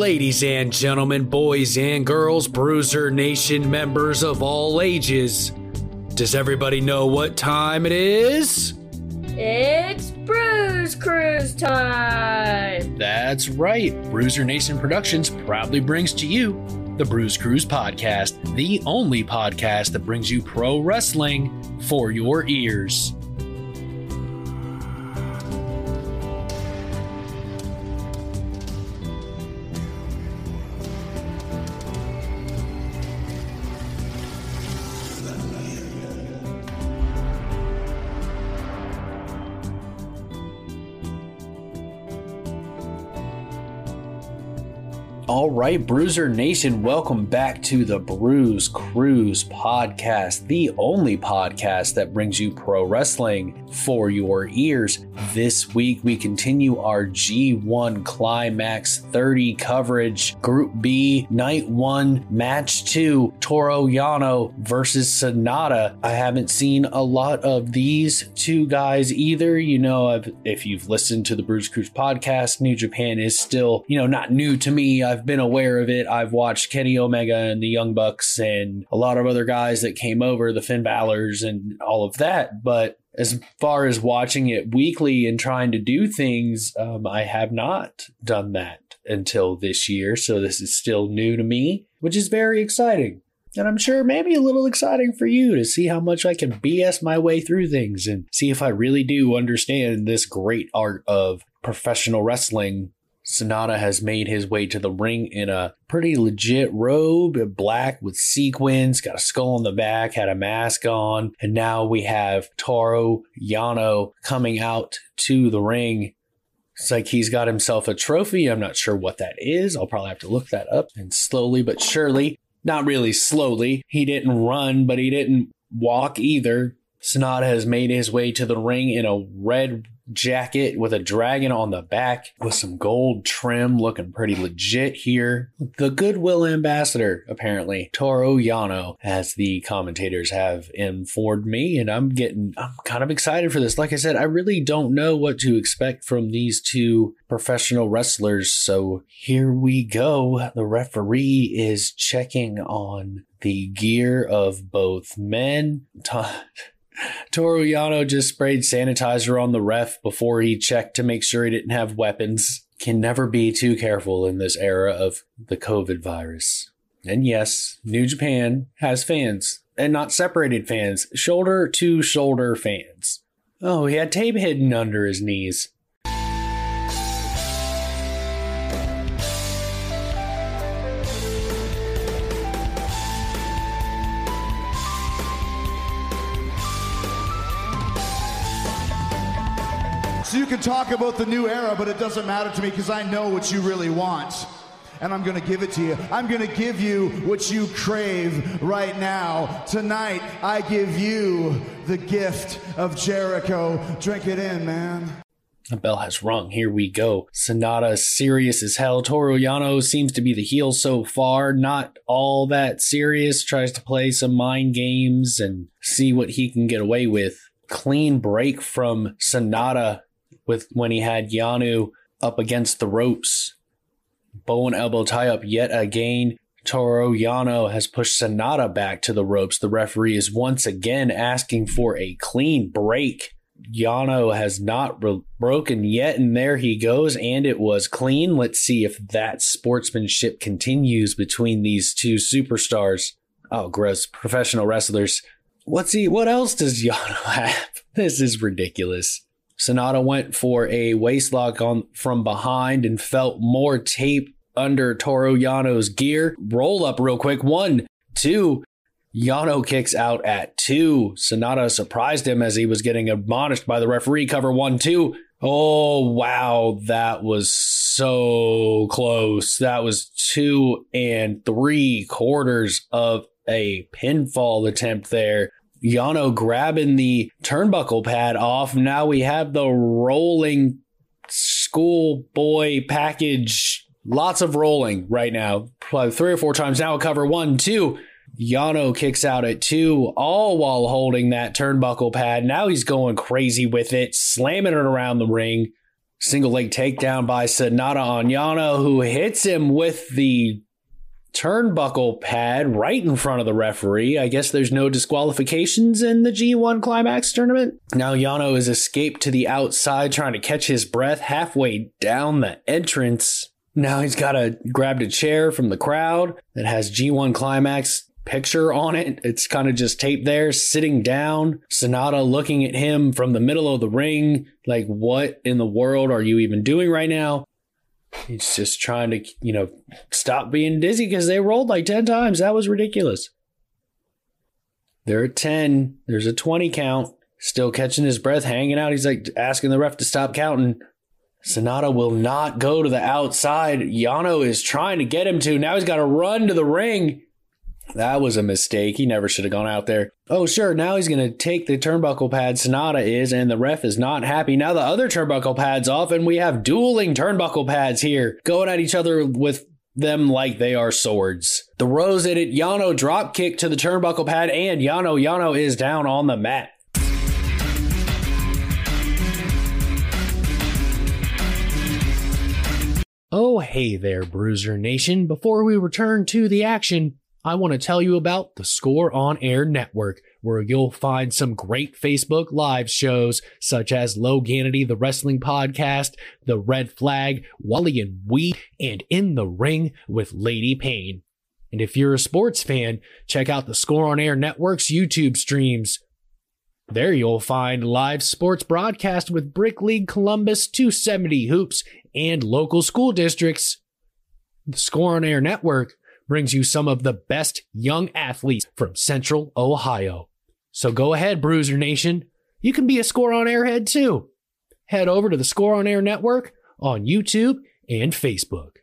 Ladies and gentlemen, boys and girls, Bruiser Nation members of all ages, does everybody know what time it is? It's Bruise Cruise time! That's right. Bruiser Nation Productions proudly brings to you the Bruise Cruise Podcast, the only podcast that brings you pro wrestling for your ears. All right, Bruiser Nation, welcome back to the Bruise Cruise podcast, the only podcast that brings you pro wrestling for your ears. This week, we continue our G1 Climax 30 coverage, Group B, Night 1, Match 2, Toru Yano versus Sanada. I haven't seen a lot of these two guys either. You know, if you've listened to the Bruise Cruise podcast, New Japan is still, you know, not new to me. I've been aware of it. I've watched Kenny Omega and the Young Bucks and a lot of other guys that came over, the Finn Balor's and all of that. But as far as watching it weekly and trying to do things, um, I have not done that until this year. So this is still new to me, which is very exciting. And I'm sure maybe a little exciting for you to see how much I can BS my way through things and see if I really do understand this great art of professional wrestling Sanada has made his way to the ring in a pretty legit robe, black with sequins, got a skull on the back, had a mask on, and now we have Toru Yano coming out to the ring. It's like he's got himself a trophy. I'm not sure what that is. I'll probably have to look that up. And slowly but surely, not really slowly, he didn't run, but he didn't walk either. Sanada has made his way to the ring in a red jacket with a dragon on the back with some gold trim looking pretty legit here. The Goodwill Ambassador, apparently, Toru Yano, as the commentators have informed me, and I'm getting, I'm kind of excited for this. Like I said, I really don't know what to expect from these two professional wrestlers, so here we go. The referee is checking on the gear of both men. Toru Yano just sprayed sanitizer on the ref before he checked to make sure he didn't have weapons. Can never be too careful in this era of the COVID virus. And yes, New Japan has fans, and not separated fans, shoulder to shoulder fans. Oh, he had tape hidden under his knees. Can talk about the new era, but it doesn't matter to me because I know what you really want. And I'm going to give it to you. I'm going to give you what you crave right now. Tonight, I give you the gift of Jericho. Drink it in, man. The bell has rung. Here we go. Sanada serious as hell. Toru Yano seems to be the heel so far. Not all that serious. Tries to play some mind games and see what he can get away with. Clean break from Sanada with when he had Yano up against the ropes. Bow and elbow tie up yet again. Toru Yano has pushed Sanada back to the ropes. The referee is once again asking for a clean break. Yano has not re- broken yet, and there he goes, and it was clean. Let's see if that sportsmanship continues between these two superstars. Oh, gross. Professional wrestlers. What's he? What else does Yano have? This is ridiculous. Sanada went for a waistlock on from behind and felt more tape under Toru Yano's gear. Roll up real quick. One, two. Yano kicks out at two. Sanada surprised him as he was getting admonished by the referee. Cover one, two. Oh, wow. That was so close. That was two and three quarters of a pinfall attempt there. Yano grabbing the turnbuckle pad off. Now we have the rolling schoolboy package. Lots of rolling right now. Probably three or four times now. Cover one, two. Yano kicks out at two, all while holding that turnbuckle pad. Now he's going crazy with it, slamming it around the ring. Single leg takedown by Sanada on Yano, who hits him with the turnbuckle pad right in front of the referee. I guess there's no disqualifications in the G1 Climax tournament. Now Yano has escaped to the outside trying to catch his breath halfway down the entrance. Now he's got to grabbed a chair from the crowd that has G1 Climax picture on it. It's kind of just taped there, sitting down. Sanada looking at him from the middle of the ring, like, what in the world are you even doing right now? He's just trying to, you know, stop being dizzy because they rolled like 10 times. That was ridiculous. There are 10. There's a 20 count. Still catching his breath, hanging out. He's like asking the ref to stop counting. Sanada will not go to the outside. Yano is trying to get him to. Now he's got to run to the ring. That was a mistake. He never should have gone out there. Oh, sure. Now he's going to take the turnbuckle pad Sanada is, and the ref is not happy. Now the other turnbuckle pad's off, and we have dueling turnbuckle pads here going at each other with them like they are swords. The Rose at it, Yano drop kick to the turnbuckle pad, and Yano, Yano is down on the mat. Oh, hey there, Bruiser Nation. Before we return to the action, I want to tell you about the Score on Air Network, where you'll find some great Facebook Live shows such as Loganity, the wrestling podcast, The Red Flag, Wally and Wee, and In the Ring with Lady Payne. And if you're a sports fan, check out the Score on Air Network's YouTube streams. There you'll find live sports broadcast with Brick League Columbus 270 Hoops and local school districts. The Score on Air Network brings you some of the best young athletes from Central Ohio. So go ahead, Bruiser Nation. You can be a Score on Airhead too. Head over to the Score on Air Network on YouTube and Facebook.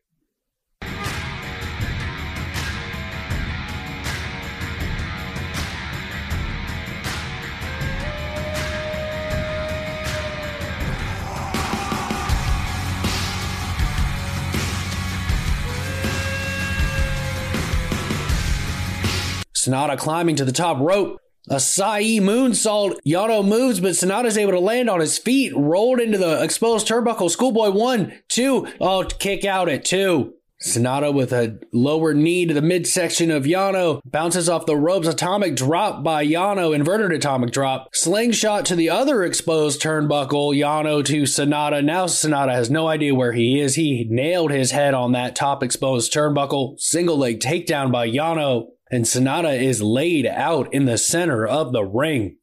Sanada climbing to the top rope. A Asai moonsault. Yano moves, but Sanada's able to land on his feet. Rolled into the exposed turnbuckle. Schoolboy one, two. Oh, kick out at two. Sanada with a lower knee to the midsection of Yano. Bounces off the ropes. Atomic drop by Yano. Inverted atomic drop. Slingshot to the other exposed turnbuckle. Yano to Sanada. Now Sanada has no idea where he is. He nailed his head on that top exposed turnbuckle. Single leg takedown by Yano and Sanada is laid out in the center of the ring.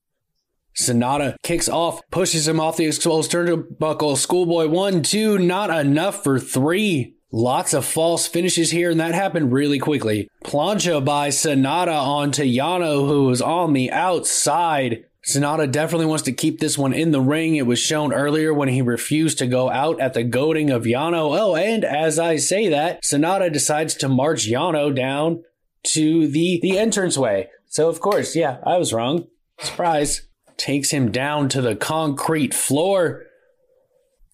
Sanada kicks off, pushes him off the exposed turnbuckle. Schoolboy one, two, not enough for three. Lots of false finishes here, and that happened really quickly. Plancha by Sanada onto Yano, who was on the outside. Sanada definitely wants to keep this one in the ring. It was shown earlier when he refused to go out at the goading of Yano. Oh, and as I say that, Sanada decides to march Yano down to the the entranceway. So of course, yeah, I was wrong. Surprise. Takes him down to the concrete floor.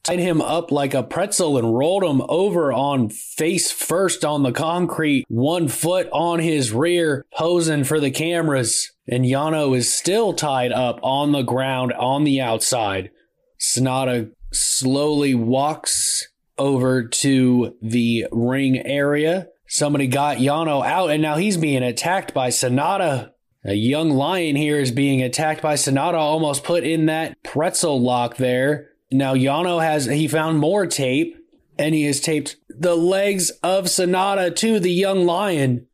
Tied him up like a pretzel and rolled him over on face first on the concrete, one foot on his rear, posing for the cameras. And Yano is still tied up on the ground on the outside. Sanada slowly walks over to the ring area Somebody got Yano out, and now he's being attacked by Sanada. A young lion here is being attacked by Sanada, almost put in that pretzel lock there. Now Yano has he found more tape, and he has taped the legs of Sanada to the young lion.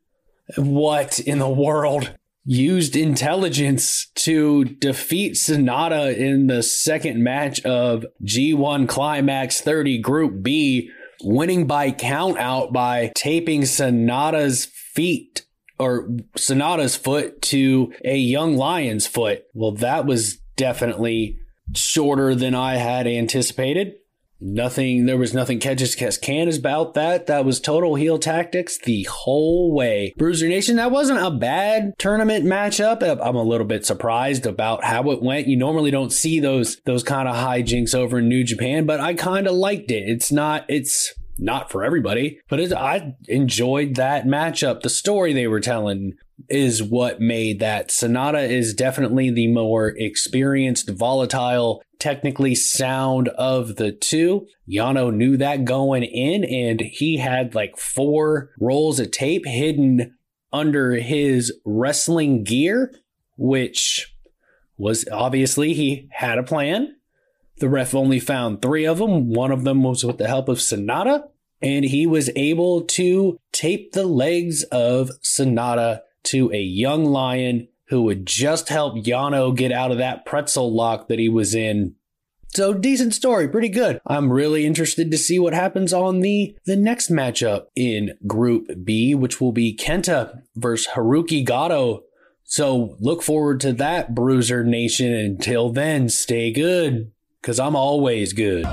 What in the world? Used intelligence to defeat Sanada in the second match of G1 Climax 30 Group B winning by count out by taping Sanada's feet or Sanada's foot to a young lion's foot. Well, that was definitely shorter than I had anticipated. Nothing, there was nothing catches can is about that. That was total heel tactics the whole way. Bruiser Nation, that wasn't a bad tournament matchup. Uh, I'm a little bit surprised about how it went. You normally don't see those, those kind of hijinks over in New Japan, but I kind of liked it. It's not, it's, not for everybody, but it, I enjoyed that matchup, the story they were telling. Is what made that. Sanada is definitely the more experienced, volatile, technically sound of the two. Yano knew that going in, and he had like four rolls of tape hidden under his wrestling gear, which was obviously he had a plan. The ref only found three of them. One of them was with the help of Sanada, and he was able to tape the legs of Sanada to a young lion who would just help Yano get out of that pretzel lock that he was in. So decent story, pretty good. I'm really interested to see what happens on the the next matchup in Group B, which will be Kenta versus Hirooki Goto. So look forward to that, Bruiser Nation. Until then, stay good, because I'm always good.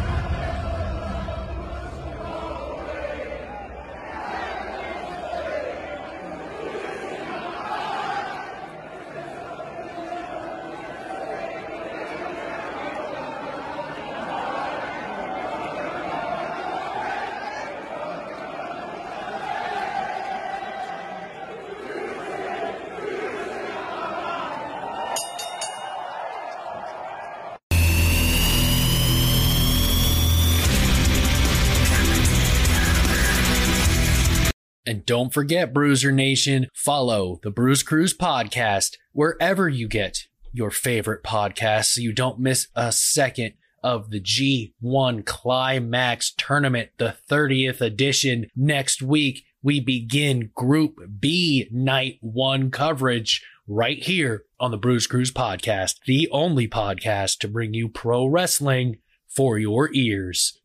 And don't forget, Bruiser Nation, follow the Bruise Cruise podcast wherever you get your favorite podcast so you don't miss a second of the G1 Climax Tournament, the 30th edition. Next week, we begin Group B Night 1 coverage right here on the Bruise Cruise podcast, the only podcast to bring you pro wrestling for your ears.